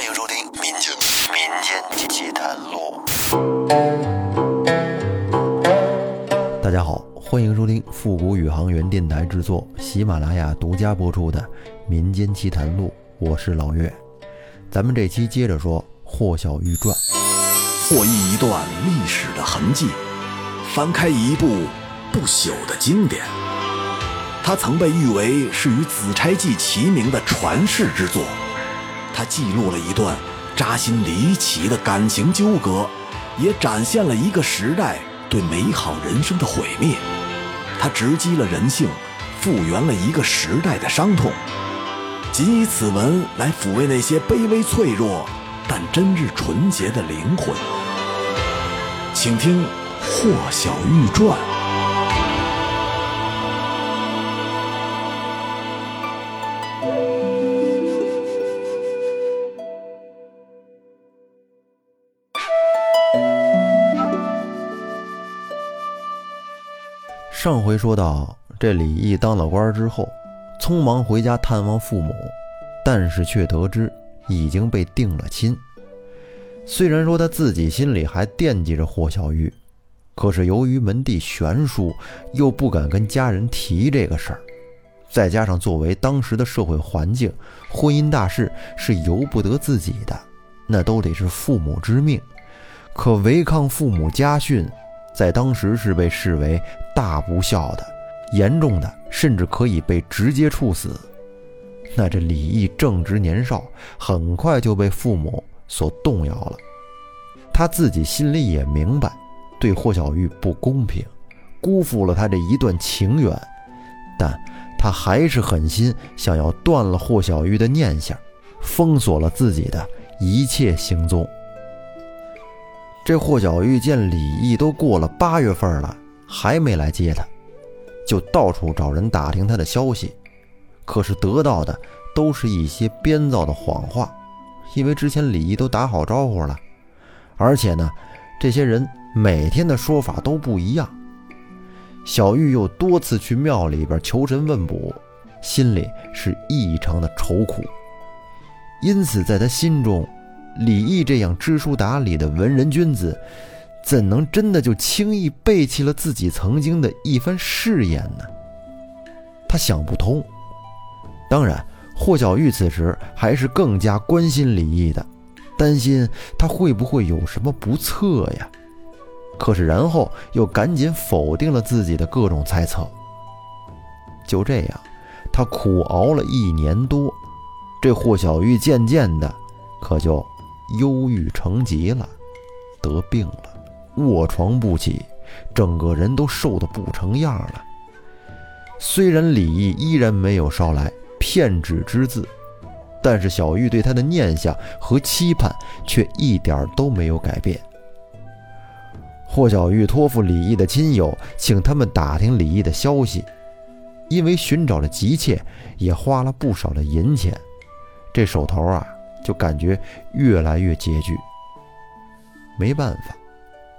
欢迎收听《民间民间奇谈录》。大家好，欢迎收听复古宇航员电台制作、喜马拉雅独家播出的《民间奇谈录》，我是老岳。咱们这期接着说霍小玉传。获益一段历史的痕迹，翻开一部不朽的经典。它曾被誉为是与《紫钗记》齐名的传世之作。它记录了一段扎心离奇的感情纠葛，也展现了一个时代对美好人生的毁灭。它直击了人性，复原了一个时代的伤痛。仅以此文来抚慰那些卑微脆弱但真挚纯洁的灵魂。请听《霍小玉传》。上回说到，这李毅当了官之后，匆忙回家探望父母，但是却得知已经被定了亲。虽然说他自己心里还惦记着霍小玉，可是由于门第悬殊，又不敢跟家人提这个事儿。再加上作为当时的社会环境，婚姻大事是由不得自己的，那都得是父母之命。可违抗父母家训，在当时是被视为大不孝的，严重的甚至可以被直接处死。那这李毅正值年少，很快就被父母所动摇了。他自己心里也明白，对霍小玉不公平，辜负了他这一段情缘，但他还是狠心想要断了霍小玉的念想，封锁了自己的一切行踪。这霍小玉见李毅都过了八月份了，还没来接他，就到处找人打听他的消息，可是得到的都是一些编造的谎话，因为之前李毅都打好招呼了，而且呢，这些人每天的说法都不一样。小玉又多次去庙里边求神问卜，心里是异常的愁苦，因此在他心中。李毅这样知书达理的文人君子，怎能真的就轻易背弃了自己曾经的一番誓言呢？他想不通。当然，霍小玉此时还是更加关心李毅的，担心他会不会有什么不测呀。可是，然后又赶紧否定了自己的各种猜测。就这样，他苦熬了一年多，这霍小玉渐渐的，可就。忧郁成疾了，得病了，卧床不起，整个人都瘦得不成样了。虽然李毅依然没有捎来骗纸之字，但是小玉对他的念想和期盼却一点都没有改变。霍小玉托付李毅的亲友，请他们打听李毅的消息，因为寻找的急切，也花了不少的银钱，这手头啊。就感觉越来越拮据，没办法，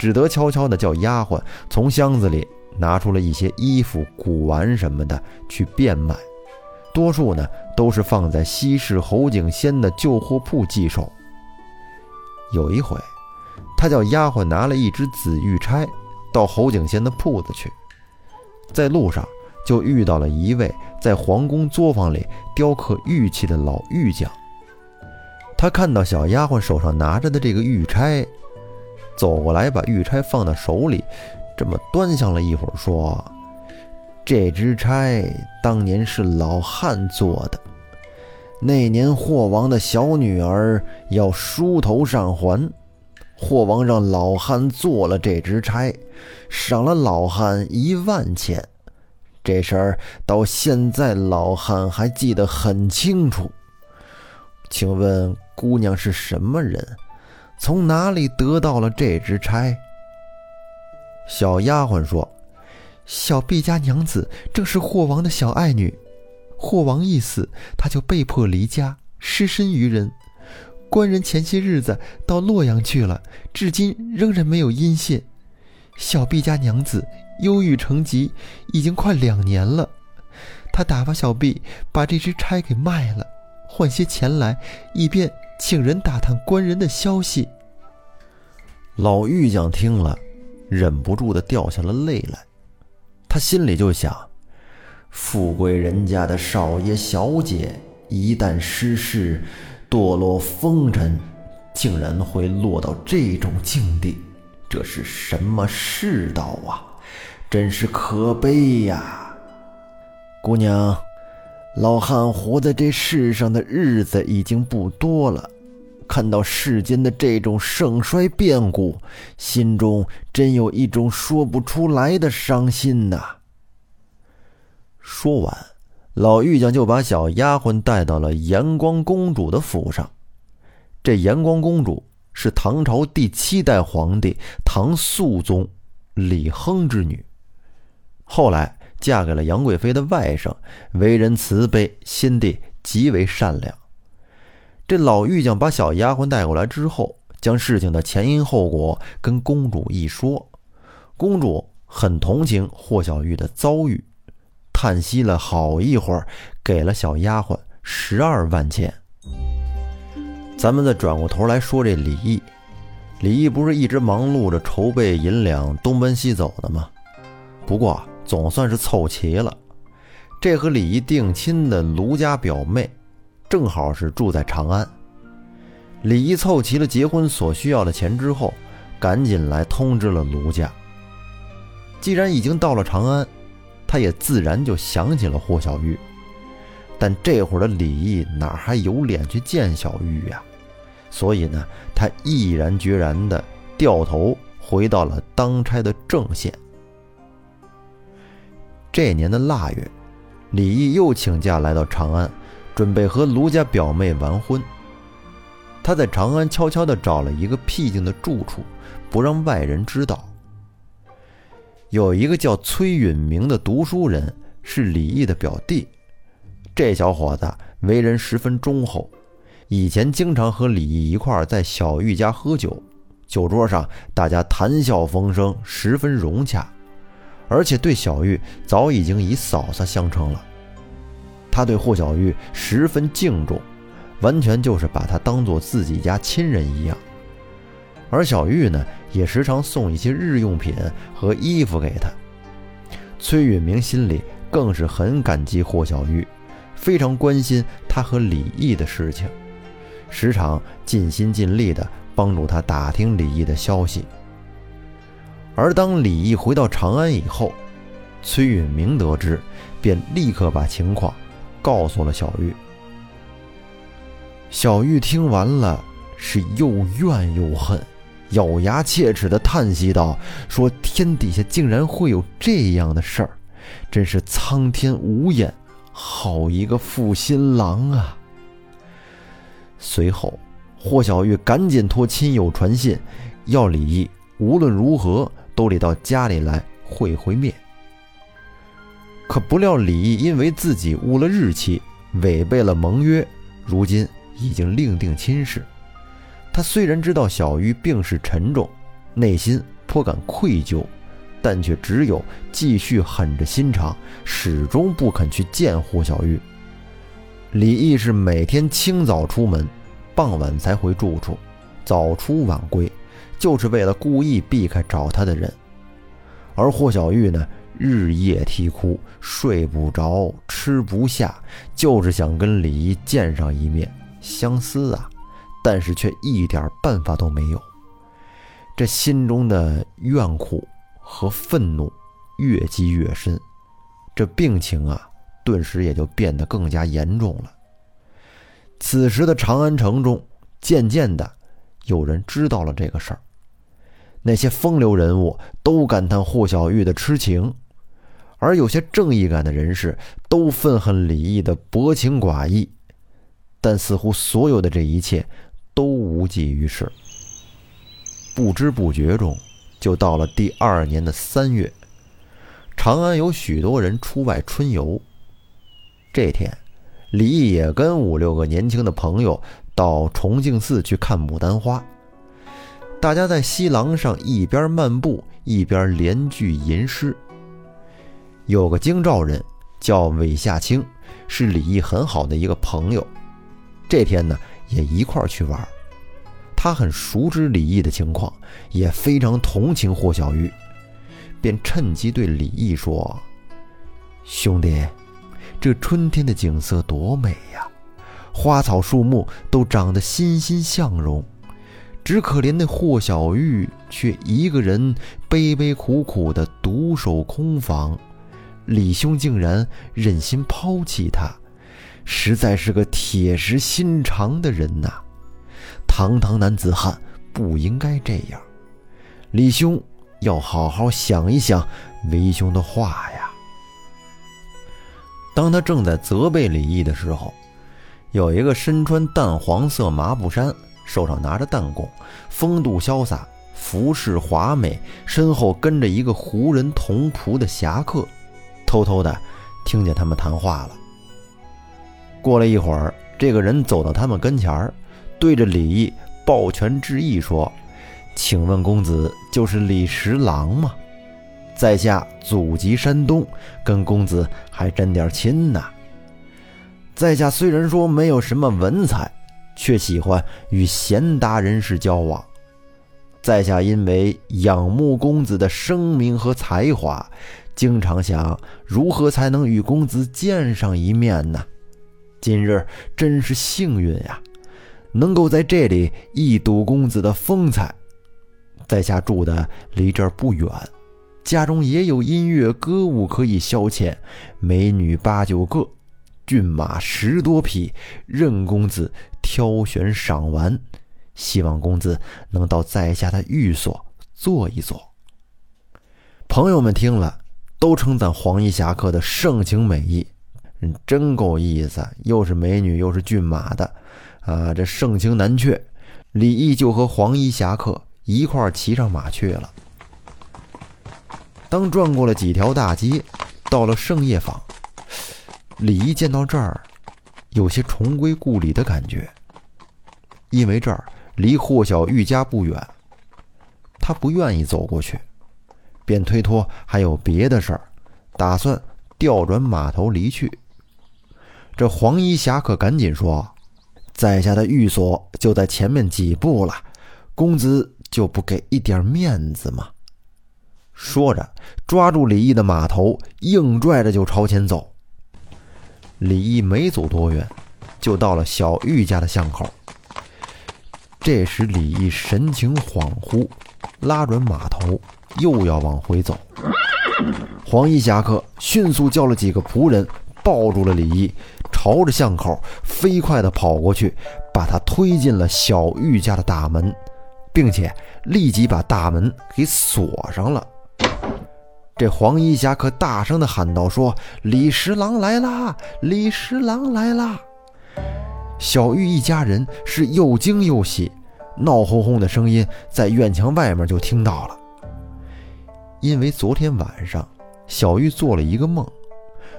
只得悄悄地叫丫鬟从箱子里拿出了一些衣服、古玩什么的去变卖，多数呢都是放在西市侯景仙的旧货铺寄售。有一回，他叫丫鬟拿了一只紫玉钗到侯景仙的铺子去，在路上就遇到了一位在皇宫作坊里雕刻玉器的老玉匠。他看到小丫鬟手上拿着的这个玉钗，走过来把玉钗放到手里，这么端详了一会儿，说：“这支钗当年是老汉做的，那年霍王的小女儿要梳头上环，霍王让老汉做了这支钗，赏了老汉一万钱。这事儿到现在老汉还记得很清楚。请问？”姑娘是什么人？从哪里得到了这支钗？小丫鬟说：“小毕家娘子正是霍王的小爱女。霍王一死，她就被迫离家，失身于人。官人前些日子到洛阳去了，至今仍然没有音信。小毕家娘子忧郁成疾，已经快两年了。他打发小毕把这支钗给卖了，换些钱来，以便……”请人打探官人的消息。老玉匠听了，忍不住的掉下了泪来。他心里就想：富贵人家的少爷小姐，一旦失势，堕落风尘，竟然会落到这种境地，这是什么世道啊！真是可悲呀！姑娘，老汉活在这世上的日子已经不多了。看到世间的这种盛衰变故，心中真有一种说不出来的伤心呐。说完，老玉匠就把小丫鬟带到了延光公主的府上。这延光公主是唐朝第七代皇帝唐肃宗李亨之女，后来嫁给了杨贵妃的外甥，为人慈悲，心地极为善良。这老玉匠把小丫鬟带过来之后，将事情的前因后果跟公主一说。公主很同情霍小玉的遭遇，叹息了好一会儿，给了小丫鬟十二万钱。咱们再转过头来说这李毅，李毅不是一直忙碌着筹备银两，东奔西走的吗？不过总算是凑齐了，这和李毅定亲的卢家表妹。正好是住在长安。李毅凑齐了结婚所需要的钱之后，赶紧来通知了卢家。既然已经到了长安，他也自然就想起了霍小玉。但这会儿的李毅哪还有脸去见小玉呀？所以呢，他毅然决然地掉头回到了当差的郑县。这年的腊月，李毅又请假来到长安。准备和卢家表妹完婚，他在长安悄悄地找了一个僻静的住处，不让外人知道。有一个叫崔允明的读书人，是李毅的表弟。这小伙子为人十分忠厚，以前经常和李毅一块儿在小玉家喝酒，酒桌上大家谈笑风生，十分融洽，而且对小玉早已经以嫂嫂相称了。他对霍小玉十分敬重，完全就是把她当做自己家亲人一样。而小玉呢，也时常送一些日用品和衣服给他。崔允明心里更是很感激霍小玉，非常关心他和李毅的事情，时常尽心尽力地帮助他打听李毅的消息。而当李毅回到长安以后，崔允明得知，便立刻把情况。告诉了小玉。小玉听完了，是又怨又恨，咬牙切齿的叹息道：“说天底下竟然会有这样的事儿，真是苍天无眼，好一个负心郎啊！”随后，霍小玉赶紧托亲友传信，要李毅无论如何都得到家里来会会面。可不料李毅因为自己误了日期，违背了盟约，如今已经另定亲事。他虽然知道小玉病势沉重，内心颇感愧疚，但却只有继续狠着心肠，始终不肯去见胡小玉。李毅是每天清早出门，傍晚才回住处，早出晚归，就是为了故意避开找他的人。而霍小玉呢？日夜啼哭，睡不着，吃不下，就是想跟李毅见上一面，相思啊！但是却一点办法都没有。这心中的怨苦和愤怒越积越深，这病情啊，顿时也就变得更加严重了。此时的长安城中，渐渐的有人知道了这个事儿，那些风流人物都感叹霍小玉的痴情。而有些正义感的人士都愤恨李毅的薄情寡义，但似乎所有的这一切都无济于事。不知不觉中，就到了第二年的三月，长安有许多人出外春游。这天，李毅也跟五六个年轻的朋友到崇敬寺去看牡丹花。大家在西廊上一边漫步，一边连句吟诗。有个京兆人叫韦夏清，是李毅很好的一个朋友。这天呢，也一块儿去玩。他很熟知李毅的情况，也非常同情霍小玉，便趁机对李毅说：“兄弟，这春天的景色多美呀，花草树木都长得欣欣向荣，只可怜那霍小玉却一个人悲悲苦苦的独守空房，李兄竟然忍心抛弃她，实在是个铁石心肠的人呐！”堂堂男子汉不应该这样，李兄要好好想一想为兄的话呀。当他正在责备李毅的时候，有一个身穿淡黄色麻布衫、手上拿着弹弓、风度潇洒、服饰华美、身后跟着一个胡人同仆的侠客，偷偷的听见他们谈话了。过了一会儿，这个人走到他们跟前儿。对着李毅抱拳致意说：“请问公子就是李十郎吗？在下祖籍山东，跟公子还真点亲呐。在下虽然说没有什么文采，却喜欢与贤达人士交往。在下因为仰慕公子的声名和才华，经常想如何才能与公子见上一面呢？今日真是幸运呀！”能够在这里一睹公子的风采，在下住的离这儿不远，家中也有音乐歌舞可以消遣，美女八九个，骏马十多匹，任公子挑选赏玩。希望公子能到在下的寓所坐一坐。朋友们听了，都称赞黄衣侠客的盛情美意，真够意思，又是美女又是骏马的。啊，这盛情难却，李毅就和黄衣侠客一块骑上马去了。当转过了几条大街，到了盛业坊，李毅见到这儿，有些重归故里的感觉。因为这儿离霍小玉家不远，他不愿意走过去，便推脱还有别的事儿，打算调转马头离去。这黄衣侠客赶紧说。在下的寓所就在前面几步了，公子就不给一点面子吗？说着，抓住李毅的马头，硬拽着就朝前走。李毅没走多远，就到了小玉家的巷口。这时，李毅神情恍惚，拉转马头，又要往回走。黄衣侠客迅速叫了几个仆人，抱住了李毅。朝着巷口飞快地跑过去，把他推进了小玉家的大门，并且立即把大门给锁上了。这黄衣侠客大声地喊道：“说李十郎来啦！李十郎来啦！”小玉一家人是又惊又喜，闹哄哄的声音在院墙外面就听到了。因为昨天晚上，小玉做了一个梦。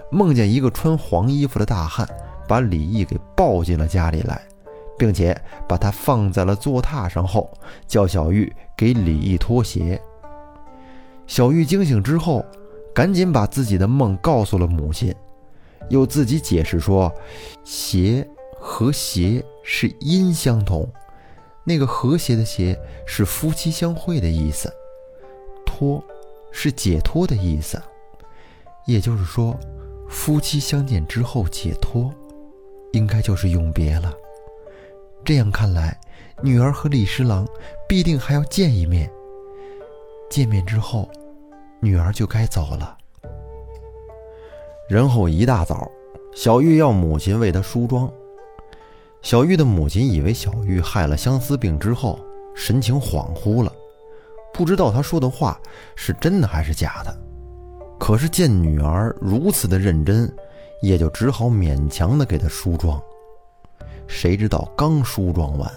梦见一个穿黄衣服的大汉把李毅给抱进了家里来，并且把他放在了坐榻上后，叫小玉给李毅脱鞋。小玉惊醒之后，赶紧把自己的梦告诉了母亲，又自己解释说：“鞋和谐是音相同，那个和谐的谐是夫妻相会的意思，脱是解脱的意思，也就是说。”夫妻相见之后解脱，应该就是永别了。这样看来，女儿和李十郎必定还要见一面。见面之后，女儿就该走了。然后一大早，小玉要母亲为她梳妆。小玉的母亲以为小玉害了相思病之后，神情恍惚了，不知道她说的话是真的还是假的。可是见女儿如此的认真，也就只好勉强的给她梳妆。谁知道刚梳妆完，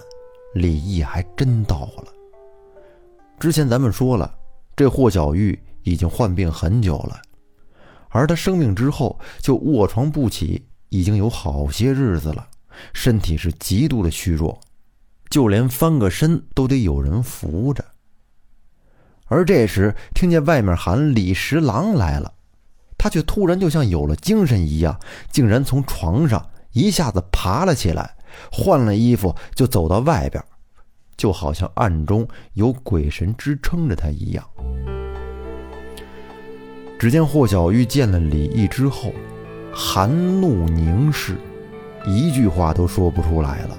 李毅还真到了。之前咱们说了，这霍小玉已经患病很久了，而她生病之后就卧床不起，已经有好些日子了，身体是极度的虚弱，就连翻个身都得有人扶着。而这时，听见外面喊李十郎来了，他却突然就像有了精神一样，竟然从床上一下子爬了起来，换了衣服就走到外边，就好像暗中有鬼神支撑着他一样。只见霍小玉见了李毅之后，含怒凝视，一句话都说不出来了。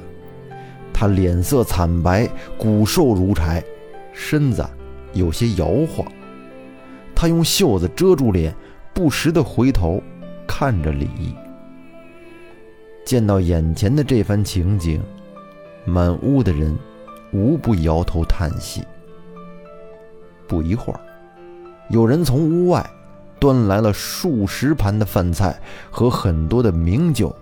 他脸色惨白，骨瘦如柴，身子有些摇晃。他用袖子遮住脸，不时地回头看着李毅。见到眼前的这番情景，满屋的人无不摇头叹息。不一会儿，有人从屋外端来了数十盘的饭菜和很多的名酒，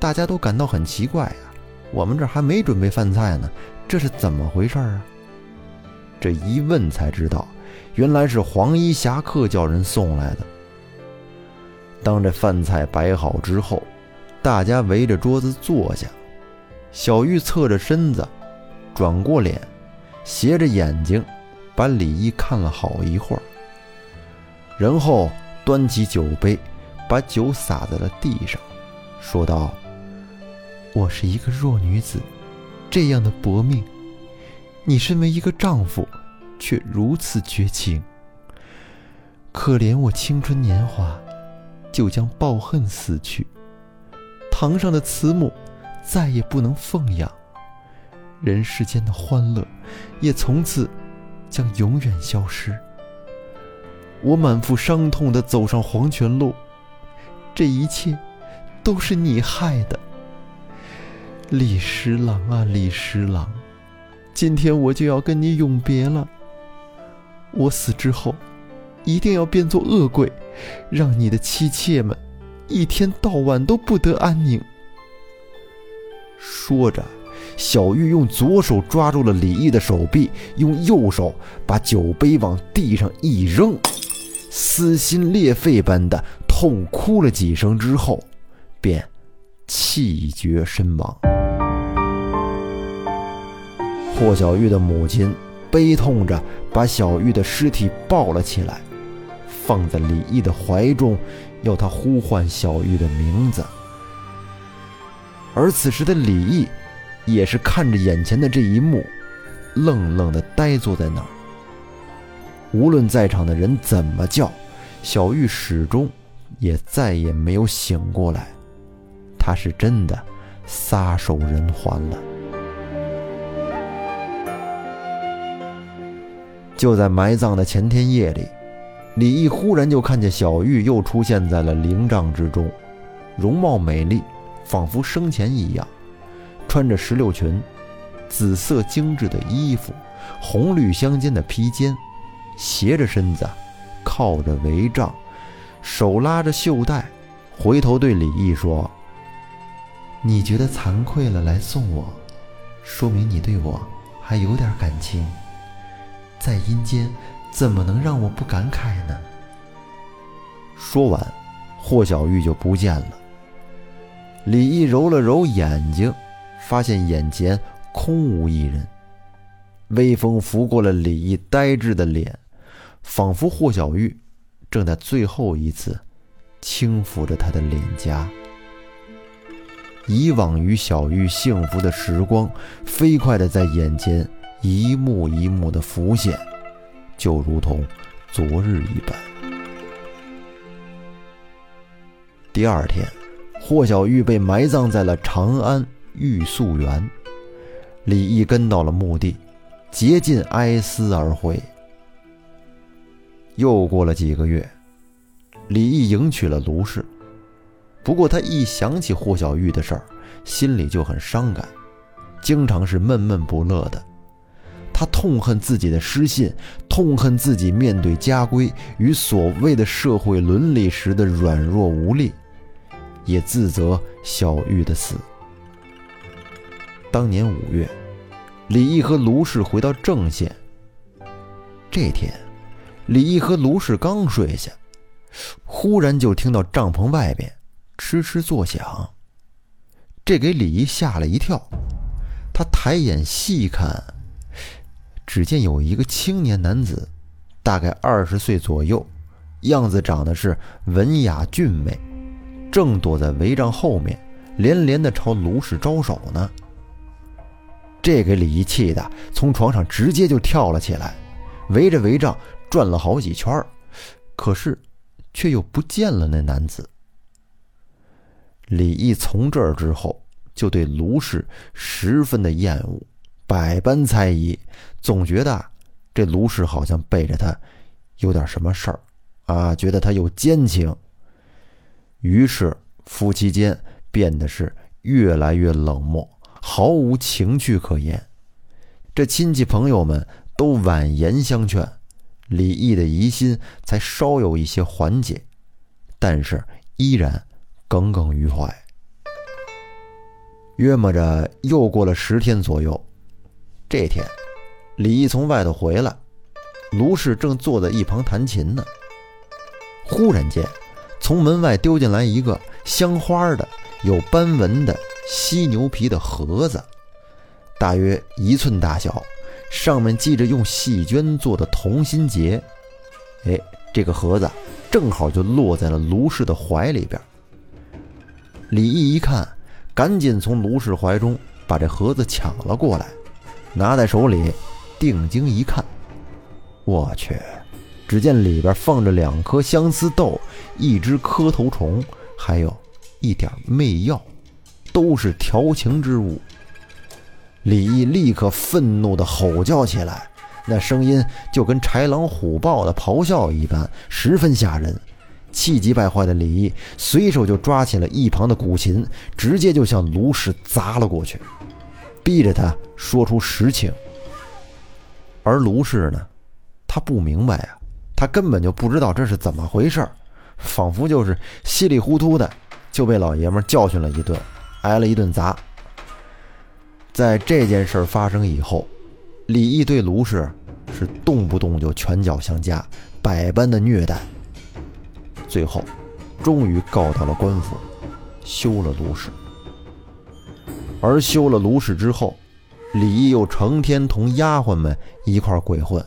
大家都感到很奇怪啊！我们这还没准备饭菜呢，这是怎么回事啊？这一问才知道，原来是黄衣侠客叫人送来的。当这饭菜摆好之后。大家围着桌子坐下，小玉侧着身子，转过脸，斜着眼睛，把李毅看了好一会儿，然后端起酒杯，把酒洒在了地上，说道：“我是一个弱女子，这样的薄命，你身为一个丈夫，却如此绝情，可怜我青春年华，就将抱恨死去。”堂上的慈母再也不能奉养，人世间的欢乐也从此将永远消失。我满腹伤痛地走上黄泉路，这一切都是你害的，李十郎啊，李十郎，今天我就要跟你永别了。我死之后，一定要变作恶鬼，让你的妻妾们。一天到晚都不得安宁。说着，小玉用左手抓住了李毅的手臂，用右手把酒杯往地上一扔，撕心裂肺般的痛哭了几声之后，便气绝身亡。霍小玉的母亲悲痛着把小玉的尸体抱了起来，放在李毅的怀中。要他呼唤小玉的名字，而此时的李毅也是看着眼前的这一幕，愣愣的呆坐在那儿。无论在场的人怎么叫，小玉始终也再也没有醒过来。他是真的撒手人寰了。就在埋葬的前天夜里。李毅忽然就看见小玉又出现在了灵帐之中，容貌美丽，仿佛生前一样，穿着石榴裙，紫色精致的衣服，红绿相间的披肩，斜着身子，靠着帷帐，手拉着袖带，回头对李毅说：“你觉得惭愧了来送我，说明你对我还有点感情，在阴间。”怎么能让我不感慨呢？说完，霍小玉就不见了。李毅揉了揉眼睛，发现眼前空无一人。微风拂过了李毅呆滞的脸，仿佛霍小玉正在最后一次轻抚着他的脸颊。以往与小玉幸福的时光，飞快的在眼前一幕一幕的浮现。就如同昨日一般。第二天，霍小玉被埋葬在了长安玉素园。李毅跟到了墓地，竭尽哀思而回。又过了几个月，李毅迎娶了卢氏。不过他一想起霍小玉的事儿，心里就很伤感，经常是闷闷不乐的。他痛恨自己的失信，痛恨自己面对家规与所谓的社会伦理时的软弱无力，也自责小玉的死。当年五月，李毅和卢氏回到郑县。这天，李毅和卢氏刚睡下，忽然就听到帐篷外边吱吱作响，这给李毅吓了一跳。他抬眼细看。只见有一个青年男子，大概二十岁左右，样子长得是文雅俊美，正躲在帷帐后面，连连的朝卢氏招手呢。这给李毅气的，从床上直接就跳了起来，围着围帐转了好几圈可是却又不见了那男子。李毅从这儿之后，就对卢氏十分的厌恶，百般猜疑，总觉得这卢氏好像背着他有点什么事儿啊，觉得他有奸情。于是夫妻间变得是越来越冷漠。毫无情趣可言，这亲戚朋友们都婉言相劝，李毅的疑心才稍有一些缓解，但是依然耿耿于怀。约摸着又过了十天左右，这天，李毅从外头回来，卢氏正坐在一旁弹琴呢。忽然间，从门外丢进来一个镶花的、有斑纹的。犀牛皮的盒子，大约一寸大小，上面系着用细绢做的同心结。哎，这个盒子正好就落在了卢氏的怀里边。李毅一看，赶紧从卢氏怀中把这盒子抢了过来，拿在手里，定睛一看，我去，只见里边放着两颗相思豆，一只磕头虫，还有一点媚药。都是调情之物。李毅立刻愤怒地吼叫起来，那声音就跟豺狼虎豹的咆哮一般，十分吓人。气急败坏的李毅随手就抓起了一旁的古琴，直接就向卢氏砸了过去，逼着他说出实情。而卢氏呢，他不明白啊，他根本就不知道这是怎么回事仿佛就是稀里糊涂的就被老爷们教训了一顿。挨了一顿砸。在这件事发生以后，李毅对卢氏是动不动就拳脚相加，百般的虐待。最后，终于告到了官府，休了卢氏。而休了卢氏之后，李毅又成天同丫鬟们一块鬼混，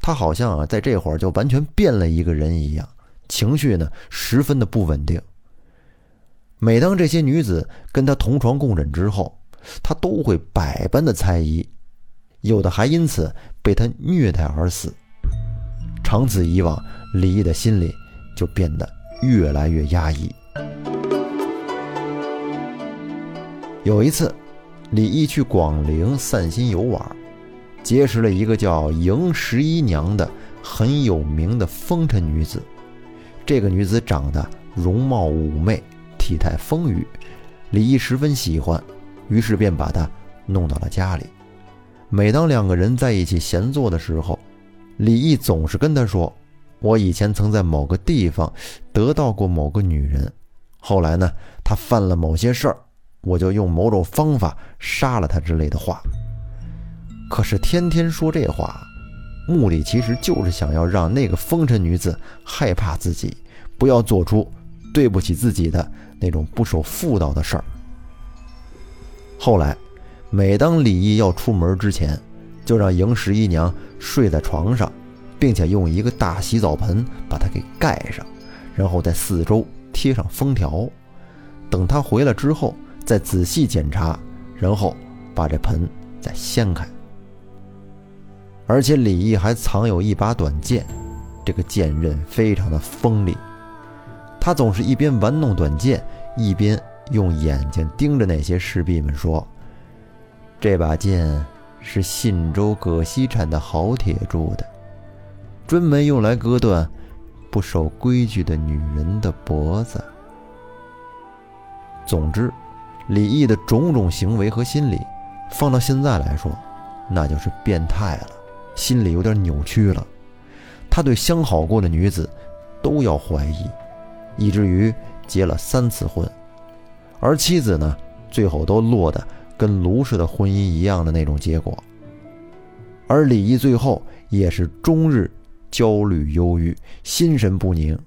他好像啊在这会儿就完全变了一个人一样，情绪呢十分的不稳定。每当这些女子跟他同床共枕之后，他都会百般的猜疑，有的还因此被他虐待而死。长此以往，李毅的心里就变得越来越压抑。有一次，李毅去广陵散心游玩，结识了一个叫迎十一娘的很有名的风尘女子。这个女子长得容貌妩媚。体态丰腴，李毅十分喜欢，于是便把她弄到了家里。每当两个人在一起闲坐的时候，李毅总是跟她说：“我以前曾在某个地方得到过某个女人，后来呢，她犯了某些事儿，我就用某种方法杀了她之类的话。”可是天天说这话，目的其实就是想要让那个风尘女子害怕自己，不要做出对不起自己的。那种不守妇道的事儿。后来，每当李毅要出门之前，就让迎十一娘睡在床上，并且用一个大洗澡盆把它给盖上，然后在四周贴上封条。等他回来之后，再仔细检查，然后把这盆再掀开。而且李毅还藏有一把短剑，这个剑刃非常的锋利。他总是一边玩弄短剑，一边用眼睛盯着那些士兵们说：“这把剑是信州葛溪产的好铁铸的，专门用来割断不守规矩的女人的脖子。”总之，李毅的种种行为和心理，放到现在来说，那就是变态了，心理有点扭曲了。他对相好过的女子，都要怀疑。以至于结了三次婚，而妻子呢，最后都落得跟卢氏的婚姻一样的那种结果。而李毅最后也是终日焦虑忧郁，心神不宁。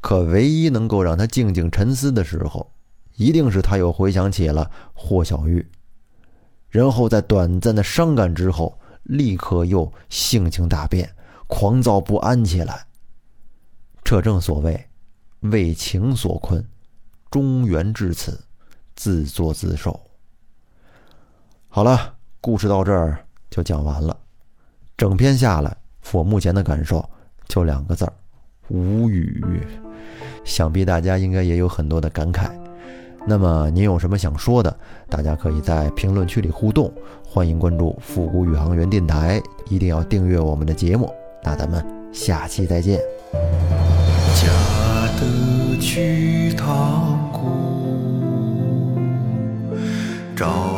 可唯一能够让他静静沉思的时候，一定是他又回想起了霍小玉，然后在短暂的伤感之后，立刻又性情大变，狂躁不安起来。这正所谓。为情所困，中原至此，自作自受。好了，故事到这儿就讲完了。整篇下来，我目前的感受就两个字儿：无语。想必大家应该也有很多的感慨。那么您有什么想说的？大家可以在评论区里互动。欢迎关注复古宇航员电台，一定要订阅我们的节目。那咱们下期再见。家的曲塘沽，找。